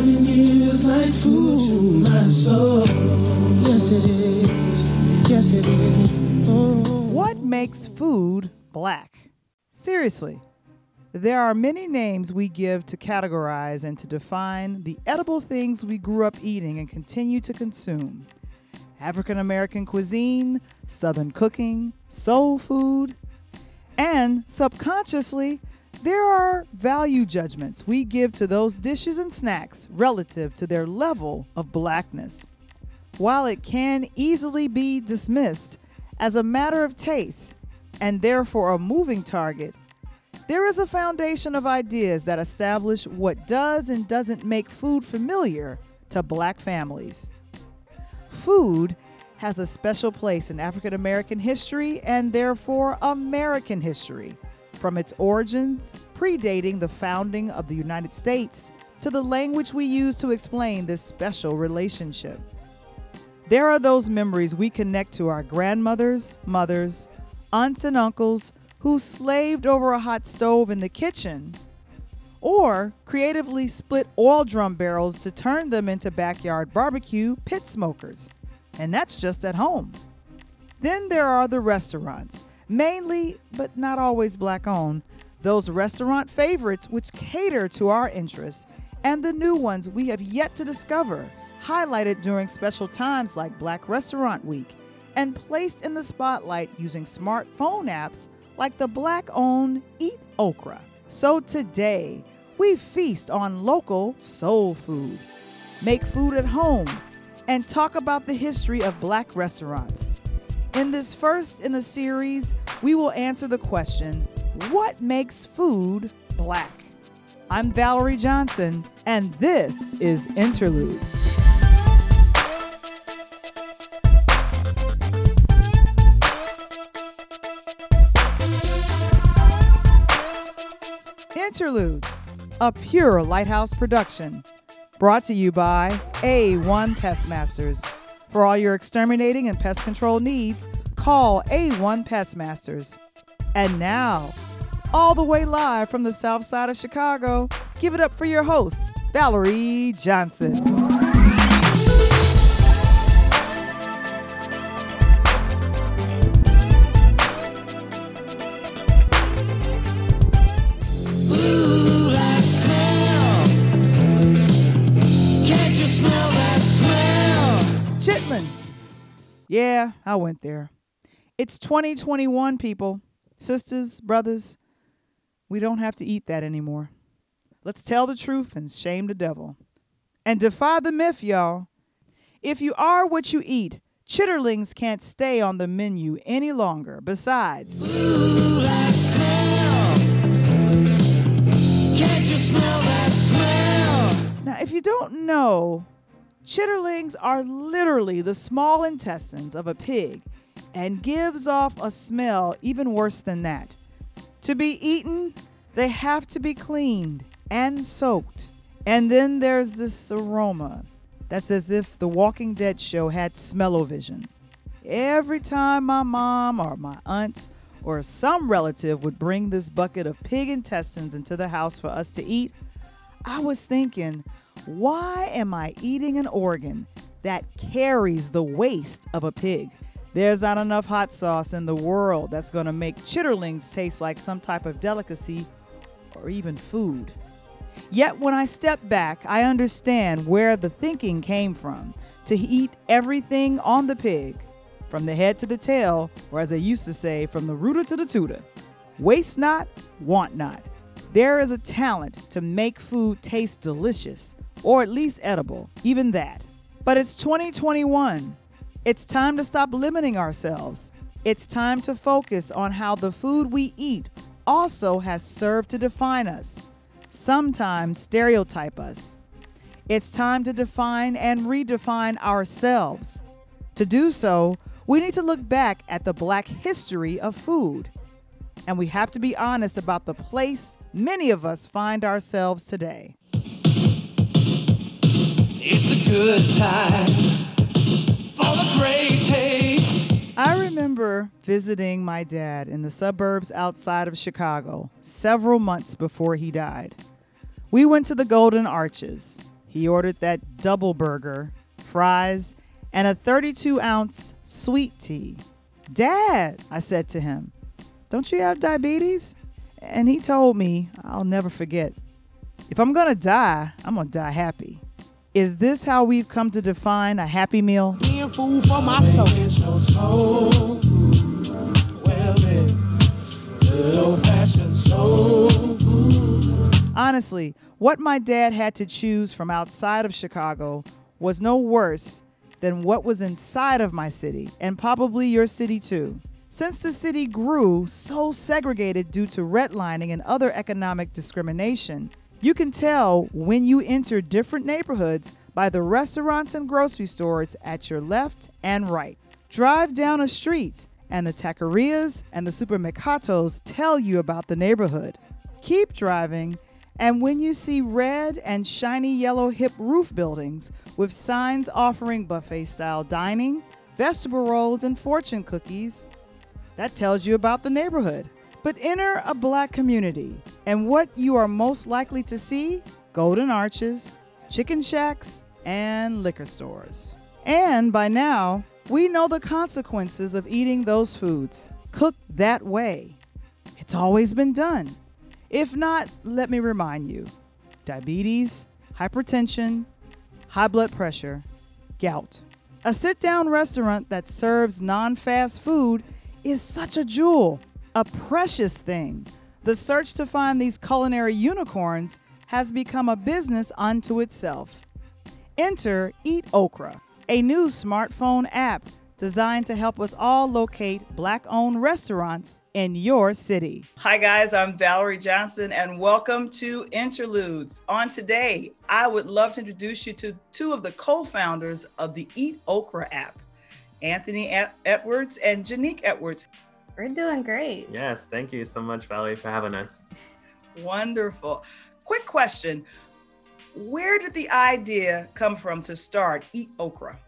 Loving you is like food to my soul. Yes, it is. Yes, it is. Oh. What makes food black? Seriously, there are many names we give to categorize and to define the edible things we grew up eating and continue to consume. African American cuisine, Southern cooking, soul food, and subconsciously, there are value judgments we give to those dishes and snacks relative to their level of blackness. While it can easily be dismissed as a matter of taste and therefore a moving target, there is a foundation of ideas that establish what does and doesn't make food familiar to black families. Food has a special place in African American history and therefore American history, from its origins, predating the founding of the United States, to the language we use to explain this special relationship. There are those memories we connect to our grandmothers, mothers, aunts, and uncles who slaved over a hot stove in the kitchen or creatively split oil drum barrels to turn them into backyard barbecue pit smokers. And that's just at home. Then there are the restaurants, mainly, but not always black owned, those restaurant favorites which cater to our interests, and the new ones we have yet to discover, highlighted during special times like Black Restaurant Week, and placed in the spotlight using smartphone apps like the black owned Eat Okra. So today, we feast on local soul food, make food at home, and talk about the history of black restaurants. In this first in the series, we will answer the question What makes food black? I'm Valerie Johnson, and this is Interludes. Interludes, a pure lighthouse production, brought to you by A1 Pest Masters. For all your exterminating and pest control needs, call A1 Pest Masters. And now, all the way live from the south side of Chicago, give it up for your host, Valerie Johnson. Yeah, I went there. It's 2021, people. Sisters, brothers, we don't have to eat that anymore. Let's tell the truth and shame the devil. And defy the myth, y'all. If you are what you eat, chitterlings can't stay on the menu any longer. Besides, Ooh, that smell. Can't you smell that smell? Now, if you don't know, chitterlings are literally the small intestines of a pig and gives off a smell even worse than that. To be eaten, they have to be cleaned and soaked. And then there's this aroma that's as if the Walking Dead show had smell-o-vision. Every time my mom or my aunt or some relative would bring this bucket of pig intestines into the house for us to eat, I was thinking, why am I eating an organ that carries the waste of a pig? There's not enough hot sauce in the world that's going to make chitterlings taste like some type of delicacy or even food. Yet when I step back, I understand where the thinking came from to eat everything on the pig, from the head to the tail, or as I used to say, from the rooter to the tutor. Waste not, want not. There is a talent to make food taste delicious, or at least edible, even that. But it's 2021. It's time to stop limiting ourselves. It's time to focus on how the food we eat also has served to define us, sometimes stereotype us. It's time to define and redefine ourselves. To do so, we need to look back at the black history of food. And we have to be honest about the place many of us find ourselves today. Good time. I remember visiting my dad in the suburbs outside of Chicago several months before he died. We went to the Golden Arches. He ordered that double burger, fries, and a 32 ounce sweet tea. Dad, I said to him, don't you have diabetes? And he told me, I'll never forget, if I'm gonna die, I'm gonna die happy. Is this how we've come to define a happy meal? Being food for my soul. Soul food. Well, then, good old fashioned soul food. Honestly, what my dad had to choose from outside of Chicago was no worse than what was inside of my city, and probably your city too. Since the city grew so segregated due to redlining and other economic discrimination, you can tell when you enter different neighborhoods by the restaurants and grocery stores at your left and right. Drive down a street, and the taquerias and the supermercados tell you about the neighborhood. Keep driving, and when you see red and shiny yellow hip roof buildings with signs offering buffet style dining, vegetable rolls, and fortune cookies, that tells you about the neighborhood. But enter a black community, and what you are most likely to see golden arches, chicken shacks, and liquor stores. And by now, we know the consequences of eating those foods cooked that way. It's always been done. If not, let me remind you diabetes, hypertension, high blood pressure, gout. A sit down restaurant that serves non fast food is such a jewel, a precious thing. The search to find these culinary unicorns has become a business unto itself. Enter Eat Okra, a new smartphone app designed to help us all locate black owned restaurants in your city. Hi, guys, I'm Valerie Johnson, and welcome to Interludes. On today, I would love to introduce you to two of the co founders of the Eat Okra app. Anthony Edwards and Janique Edwards. We're doing great. Yes, thank you so much, Valerie, for having us. Wonderful. Quick question Where did the idea come from to start Eat Okra?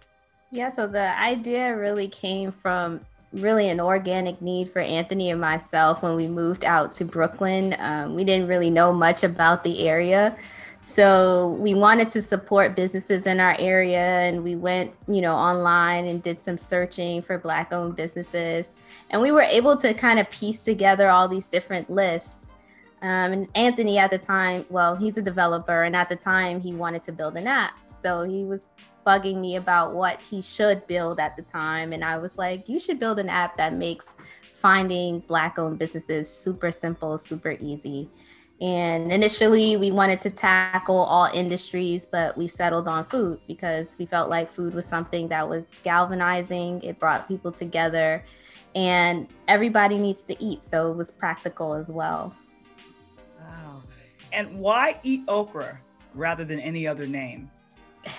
Yeah, so the idea really came from really an organic need for Anthony and myself when we moved out to Brooklyn. Um, we didn't really know much about the area. So we wanted to support businesses in our area and we went, you know, online and did some searching for black owned businesses. And we were able to kind of piece together all these different lists. Um, and Anthony at the time, well, he's a developer and at the time he wanted to build an app. So he was bugging me about what he should build at the time and I was like, you should build an app that makes finding black owned businesses super simple, super easy. And initially, we wanted to tackle all industries, but we settled on food because we felt like food was something that was galvanizing. It brought people together, and everybody needs to eat. So it was practical as well. Wow. And why eat okra rather than any other name?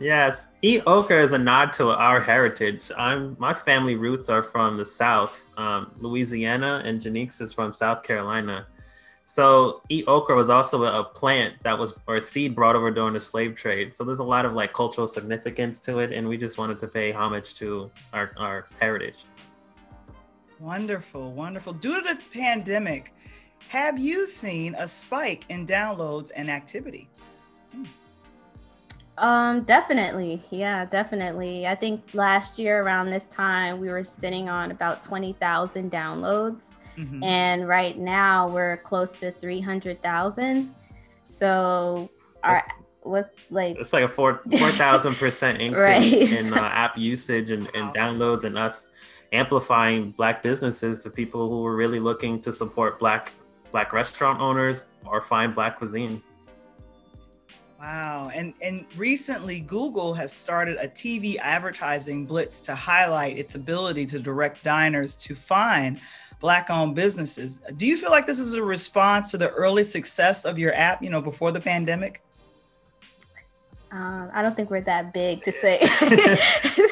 Yes, eat okra is a nod to our heritage. I'm my family roots are from the South, um, Louisiana, and Janique's is from South Carolina. So eat okra was also a plant that was or a seed brought over during the slave trade. So there's a lot of like cultural significance to it, and we just wanted to pay homage to our, our heritage. Wonderful, wonderful. Due to the pandemic, have you seen a spike in downloads and activity? Hmm. Um, definitely. Yeah, definitely. I think last year around this time we were sitting on about 20,000 downloads. Mm-hmm. And right now we're close to 300,000. So our what like it's like a four four thousand percent increase right. in uh, app usage and, and downloads and us amplifying black businesses to people who were really looking to support black black restaurant owners or find black cuisine. Wow. And and recently Google has started a TV advertising blitz to highlight its ability to direct diners to find black owned businesses. Do you feel like this is a response to the early success of your app, you know, before the pandemic? Um, I don't think we're that big to say.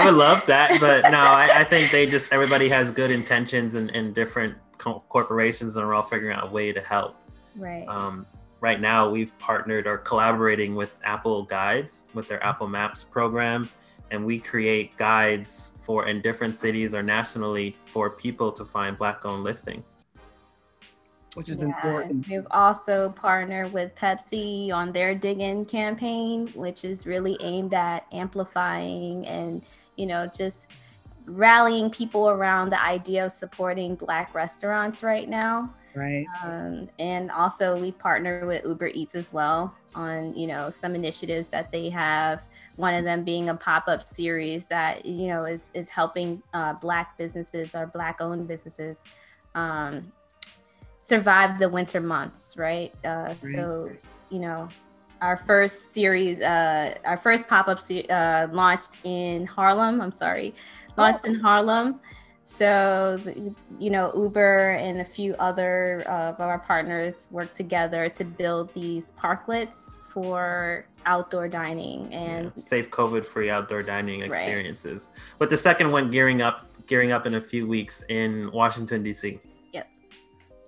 I would love that, but no, I, I, think they just everybody has good intentions and, and different co- corporations, and we're all figuring out a way to help. Right. Um, right now, we've partnered or collaborating with Apple Guides with their Apple Maps program, and we create guides for in different cities or nationally for people to find black owned listings. which is Yeah. important. We've also partnered with Pepsi on their Dig In campaign, which is really aimed at amplifying and, you know, just rallying people around the idea of supporting Black restaurants right now. Right. Um, and also, we partner with Uber Eats as well on, you know, some initiatives that they have. One of them being a pop-up series that you know is is helping uh, Black businesses or Black-owned businesses um, survive the winter months, right? Uh, So, you know, our first series, uh, our first pop-up se- uh, launched in Harlem. I'm sorry, launched in Harlem. So, you know, Uber and a few other uh, of our partners work together to build these parklets for outdoor dining and Yeah, safe COVID-free outdoor dining Right. experiences. But the second one gearing up, gearing up in a few weeks in Washington D.C.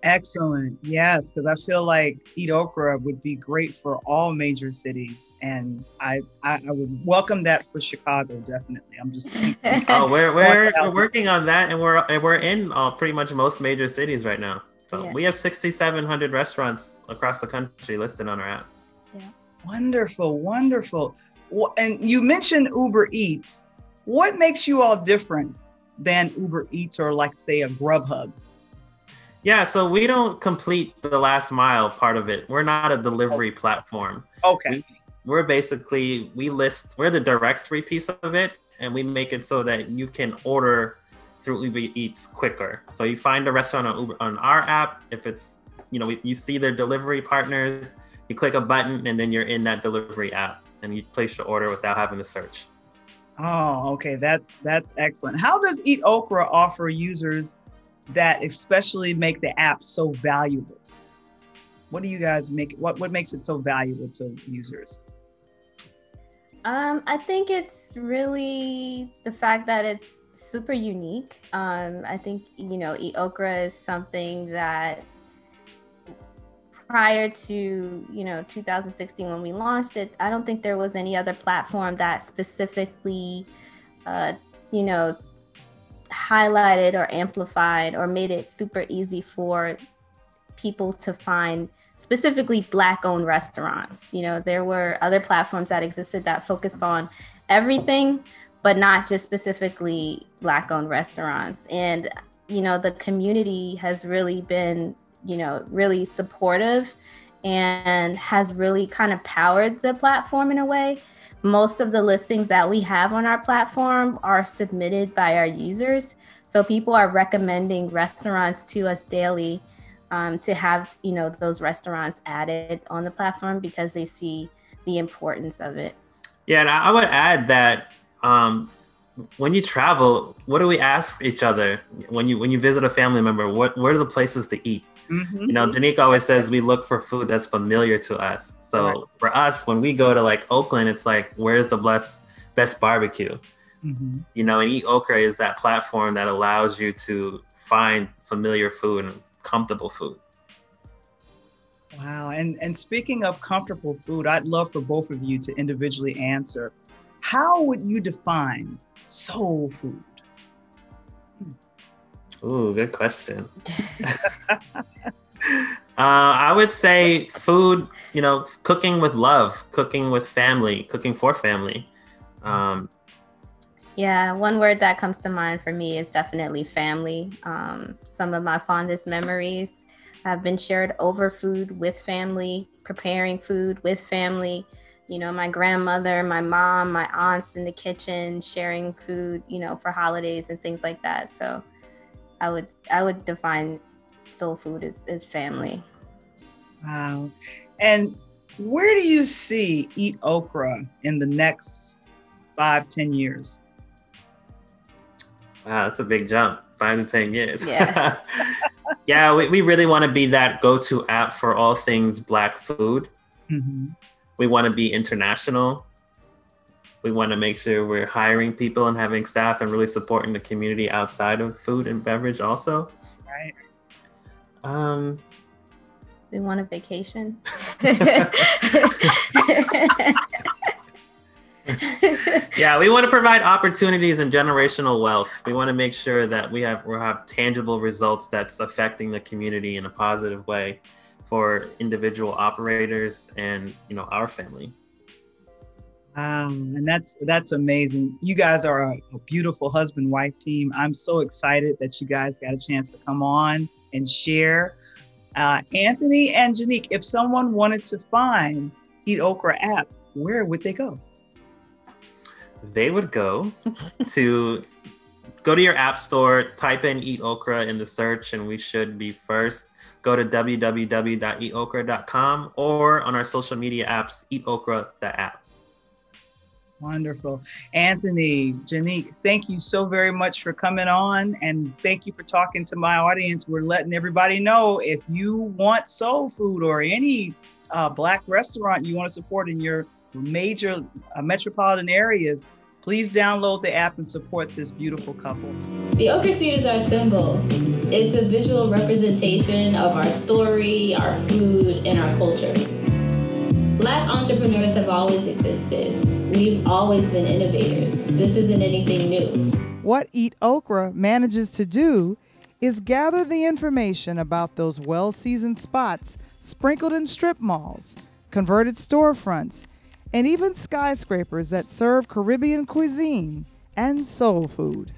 Excellent. Yes, because I feel like Eat Okra would be great for all major cities, and I I, I would welcome that for Chicago definitely. I'm just Oh, we're we're, we're working on that, and we're and we're in uh, pretty much most major cities right now. So Yeah. we have 6,700 restaurants across the country listed on our app. Yeah. wonderful, wonderful. Wh- And you mentioned Uber Eats. What makes you all different than Uber Eats or like say a Grubhub? Yeah, so we don't complete the last mile part of it. We're not a delivery platform. Okay. We're basically we list we're the directory piece of it, and we make it so that you can order through Uber Eats quicker. So you find a restaurant on Uber on our app. If it's you know you see their delivery partners, you click a button, and then you're in that delivery app, and you place your order without having to search. Oh, okay. That's that's excellent. How does Eat Okra offer users that especially make the app so valuable? What do you guys make what what makes it so valuable to users? Um, I think it's really the fact that it's super unique. Um, I think you know, Eat Okra is something that prior to you know 2016 when we launched it, I don't think there was any other platform that specifically, uh, you know, highlighted or amplified or made it super easy for people to find specifically black owned restaurants. You know there were other platforms that existed that focused on everything but not just specifically black owned restaurants. And you know the community has really been you know really supportive and has really kind of powered the platform in a way most of the listings that we have on our platform are submitted by our users so people are recommending restaurants to us daily um, to have you know those restaurants added on the platform because they see the importance of it. Yeah, and I would add that um, when you travel, what do we ask each other when you when you visit a family member? What what are the places to eat? Mhm. You know, Janique always says we look for food that's familiar to us. So Right. for us, when we go to like Oakland, it's like where's the best best barbecue? Mhm. You know, and Eat Okra is that platform that allows you to find familiar food and comfortable food. Wow. And and speaking of comfortable food, I'd love for both of you to individually answer. How would you define soul food? Ooh, good question. uh, I would say food, you know, cooking with love, cooking with family, cooking for family. Um, Yeah, one word that comes to mind for me is definitely family. Um, some of my fondest memories have been shared over food with family, preparing food with family. You know, my grandmother, my mom, my aunts in the kitchen sharing food, you know, for holidays and things like that. So I would I would define soul food as, as family. Wow. And where do you see Eat Okra in the next five, ten years? wow, that's a big jump. Five to 10 years. Yeah. yeah, we, we really want to be that go to app for all things Black food. Mhm. We want to be international. We want to make sure we're hiring people and having staff and really supporting the community outside of food and beverage also. Right. Um, We want a vacation. Yeah, we want to provide opportunities and generational wealth. We want to make sure that we have we have tangible results that's affecting the community in a positive way for individual operators and you know our family. Um, and that's that's amazing. You guys are a, a beautiful husband wife team. I'm so excited that you guys got a chance to come on and share. Uh, Anthony and Janique, if someone wanted to find Eat Okra app, where would they go? They would go to go to your app store, type in Eat Okra in the search, and we should be first. Go to www.eatokra.com or on our social media apps, Eat Okra the app. Wonderful. Anthony, Janique, thank you so very much for coming on and thank you for talking to my audience. We're letting everybody know if you want soul food or any uh, Black restaurant you want to support in your major uh, metropolitan areas, please download the app and support this beautiful couple. The okra seed is our symbol. It's a visual representation of our story, our food, and our culture. Black entrepreneurs have always existed. We've always been innovators. This isn't anything new. What Eat Okra manages to do is gather the information about those well seasoned spots sprinkled in strip malls, converted storefronts, and even skyscrapers that serve Caribbean cuisine and soul food.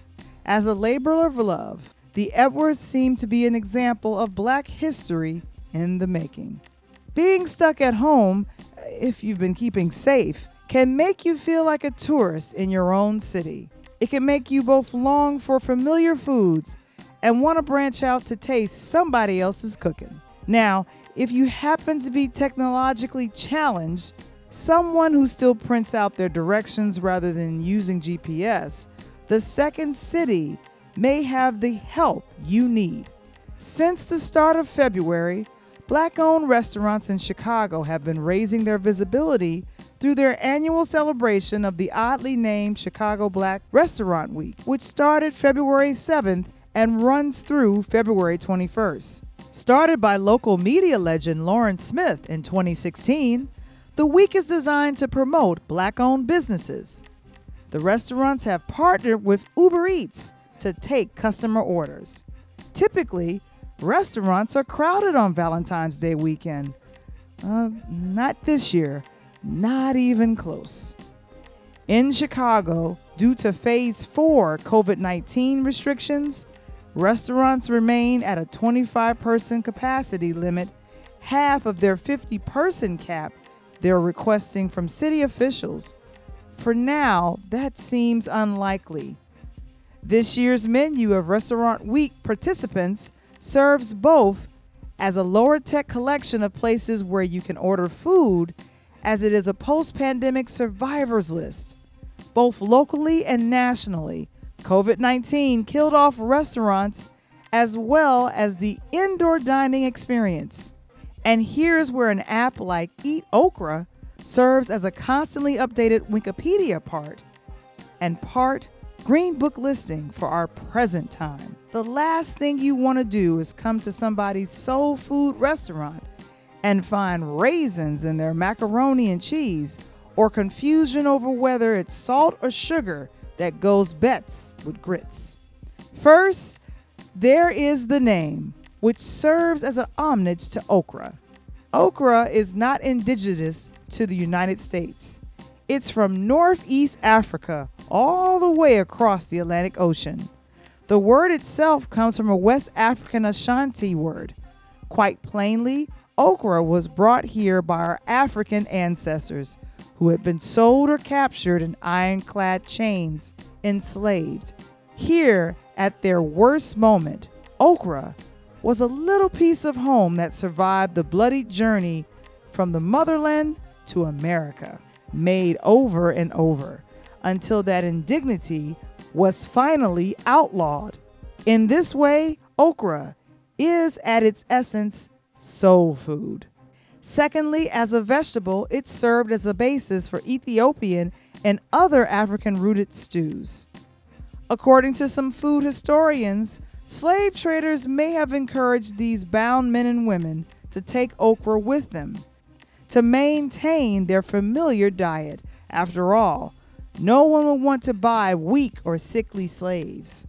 As a labor of love, the Edwards seem to be an example of black history in the making. Being stuck at home, uh, if you've been keeping safe, can make you feel like a tourist in your own city. It can make you both long for familiar foods and want to branch out to taste somebody else's cooking. Now, if you happen to be technologically challenged, someone who still prints out their directions rather than using GPS, the second city may have the help you need. Since the start of February, black owned restaurants in Chicago have been raising their visibility through their annual celebration of the oddly named Chicago Black Restaurant Week, which started February 7th and runs through February 21st. Started by local media legend Lauren Smith in 2016, the week is designed to promote black owned businesses. The restaurants have partnered with Uber Eats to take customer orders. Typically, restaurants are crowded on Valentine's Day weekend. Uh, not this year, not even close. In Chicago, due to phase four COVID 19 restrictions, restaurants remain at a 25 person capacity limit, half of their 50 person cap they're requesting from city officials. For now, that seems unlikely. This year's menu of Restaurant Week participants serves both as a lower tech collection of places where you can order food, as it is a post pandemic survivors list. Both locally and nationally, COVID 19 killed off restaurants as well as the indoor dining experience. And here's where an app like Eat Okra serves as a constantly updated Wikipedia part and part Green Book listing for our present time. The last thing you want to do is come to somebody's soul food restaurant and find raisins in their macaroni and cheese or confusion over whether it's salt or sugar that goes bets with grits. First, there is the name, which serves as an homage to okra. Okra is not indigenous to the United States. It's from Northeast Africa all the way across the Atlantic Ocean. The word itself comes from a West African Ashanti word. Quite plainly, okra was brought here by our African ancestors who had been sold or captured in ironclad chains, enslaved. Here, at their worst moment, okra was a little piece of home that survived the bloody journey from the motherland to America, made over and over until that indignity was finally outlawed. In this way, okra is at its essence soul food. Secondly, as a vegetable, it served as a basis for Ethiopian and other African rooted stews. According to some food historians, slave traders may have encouraged these bound men and women to take okra with them to maintain their familiar diet. After all, no one would want to buy weak or sickly slaves.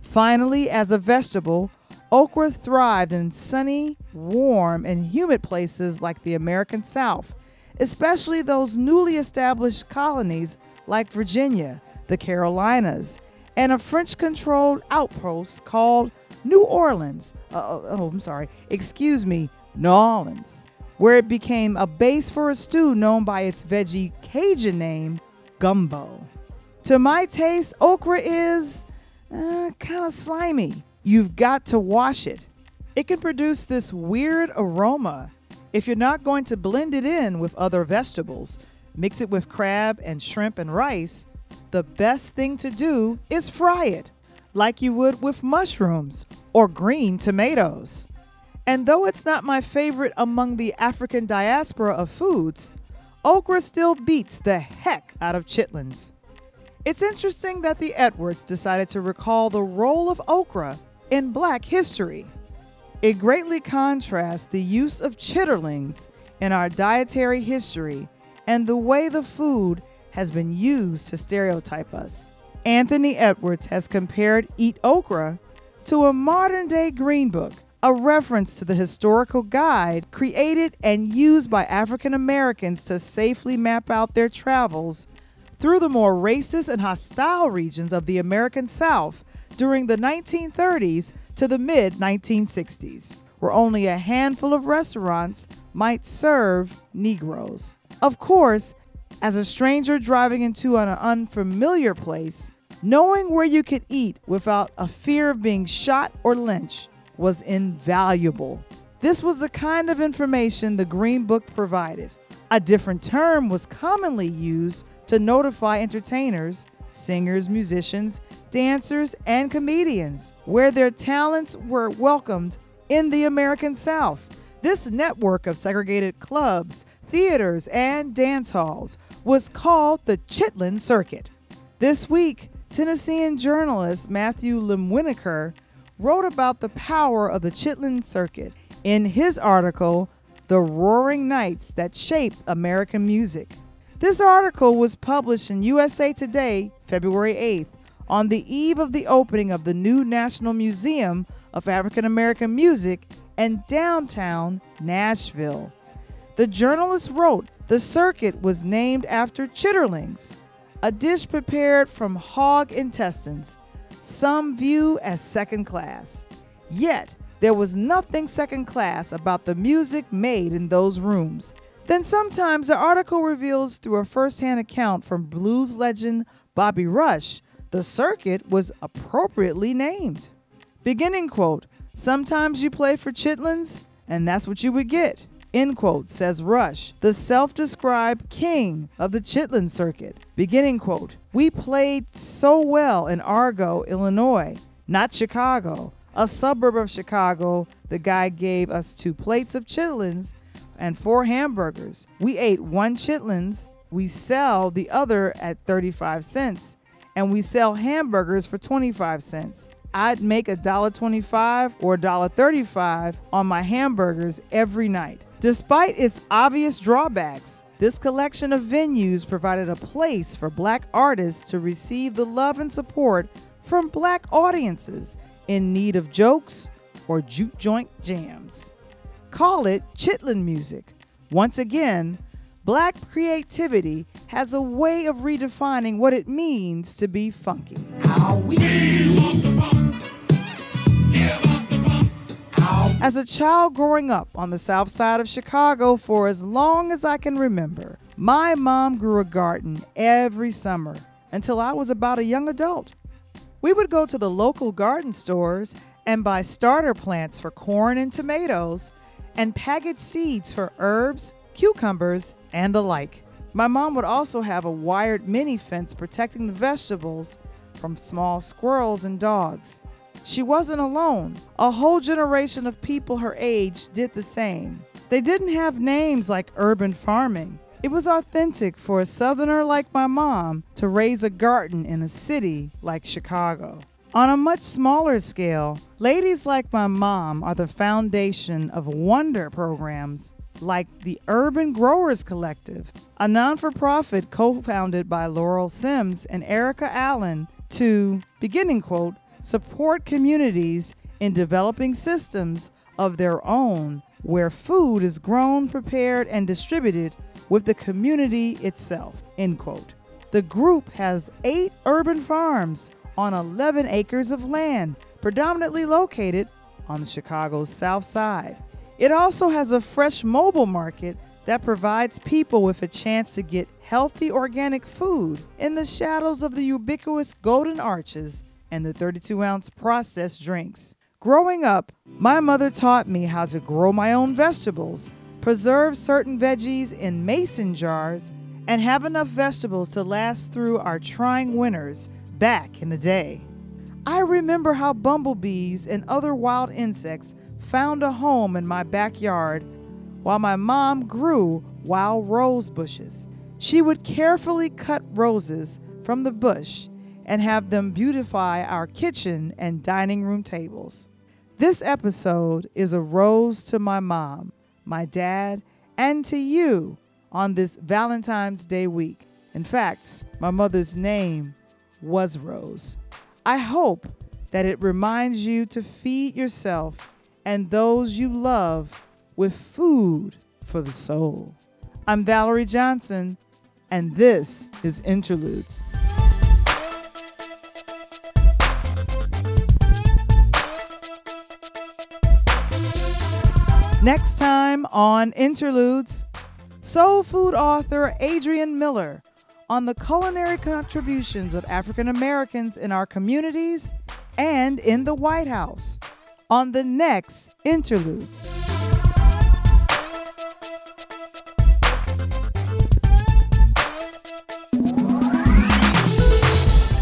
Finally, as a vegetable, okra thrived in sunny, warm, and humid places like the American South, especially those newly established colonies like Virginia, the Carolinas, and a French controlled outpost called New Orleans. Uh, oh, oh, I'm sorry, excuse me, New Orleans, where it became a base for a stew known by its veggie Cajun name, gumbo. To my taste, okra is uh, kind of slimy. You've got to wash it. It can produce this weird aroma. If you're not going to blend it in with other vegetables, mix it with crab and shrimp and rice, the best thing to do is fry it, like you would with mushrooms or green tomatoes. And though it's not my favorite among the African diaspora of foods, okra still beats the heck out of chitlins. It's interesting that the Edwards decided to recall the role of okra in black history. It greatly contrasts the use of chitterlings in our dietary history and the way the food has been used to stereotype us. Anthony Edwards has compared Eat Okra to a modern day green book, a reference to the historical guide created and used by African Americans to safely map out their travels through the more racist and hostile regions of the American South during the 1930s to the mid 1960s, where only a handful of restaurants might serve Negroes. Of course, as a stranger driving into an unfamiliar place, knowing where you could eat without a fear of being shot or lynched was invaluable. This was the kind of information the Green Book provided. A different term was commonly used to notify entertainers, singers, musicians, dancers, and comedians where their talents were welcomed in the American South. This network of segregated clubs, theaters, and dance halls was called the Chitlin Circuit. This week, Tennessean journalist Matthew Leimkuehler wrote about the power of the Chitlin Circuit in his article, The Roaring Nights That Shaped American Music. This article was published in USA Today February 8th on the eve of the opening of the new National Museum of African American Music in downtown Nashville. The journalist wrote the circuit was named after chitterlings, a dish prepared from hog intestines, some view as second class. Yet, there was nothing second class about the music made in those rooms. Then sometimes the article reveals through a first-hand account from blues legend Bobby Rush, the circuit was appropriately named. Beginning quote, sometimes you play for chitlins, and that's what you would get. End quote, says Rush, the self described king of the chitlin circuit. Beginning quote, we played so well in Argo, Illinois, not Chicago, a suburb of Chicago. The guy gave us two plates of chitlins and four hamburgers. We ate one chitlins, we sell the other at 35 cents, and we sell hamburgers for 25 cents. I'd make a dollar 25 or a dollar 35 on my hamburgers every night. Despite its obvious drawbacks, this collection of venues provided a place for black artists to receive the love and support from black audiences in need of jokes or juke joint jams. Call it chitlin music. Once again, black creativity has a way of redefining what it means to be funky. As a child growing up on the south side of Chicago for as long as I can remember, my mom grew a garden every summer until I was about a young adult. We would go to the local garden stores and buy starter plants for corn and tomatoes and packaged seeds for herbs, cucumbers, and the like. My mom would also have a wired mini fence protecting the vegetables from small squirrels and dogs. She wasn't alone. A whole generation of people her age did the same. They didn't have names like urban farming. It was authentic for a southerner like my mom to raise a garden in a city like Chicago. On a much smaller scale, ladies like my mom are the foundation of wonder programs like the Urban Growers Collective, a non for profit co founded by Laurell Sims and Erika Allen to, beginning quote, support communities in developing systems of their own where food is grown, prepared, and distributed with the community itself, end quote. The group has eight urban farms on 11 acres of land, predominantly located on Chicago's south side. It also has a fresh mobile market that provides people with a chance to get healthy organic food in the shadows of the ubiquitous Golden Arches and the 32 ounce processed drinks. Growing up, my mother taught me how to grow my own vegetables, preserve certain veggies in mason jars, and have enough vegetables to last through our trying winters back in the day. I remember how bumblebees and other wild insects found a home in my backyard while my mom grew wild rose bushes. She would carefully cut roses from the bush and have them beautify our kitchen and dining room tables. This episode is a rose to my mom, my dad, and to you on this Valentine's Day week. In fact, my mother's name was Rose. I hope that it reminds you to feed yourself and those you love with food for the soul. I'm Valerie Johnson, and this is Interludes. Next time on Interludes, soul food author Adrian Miller on the culinary contributions of African Americans in our communities and in the White House on the next Interludes.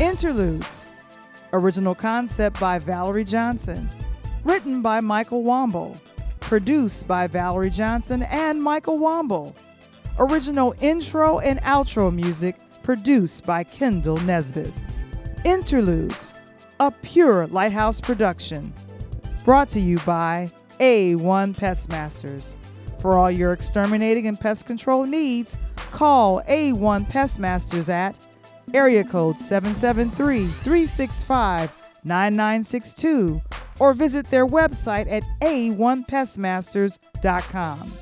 Interludes. Original concept by Valerie Johnson. Written by Michael Womble. Produced by Valerie Johnson and Michael Womble. Original intro and outro music produced by Kendall Nesbitt. Interludes. A pure Lighthouse production. Brought to you by A1 Pest Masters. For all your exterminating and pest control needs, call A1 Pest Masters at area code 773 365 9962 or visit their website at a1pestmasters.com.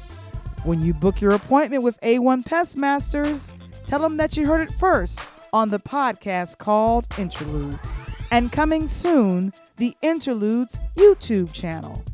When you book your appointment with A1 Pest Masters, tell them that you heard it first on the podcast called Interludes. And coming soon, the Interludes YouTube channel.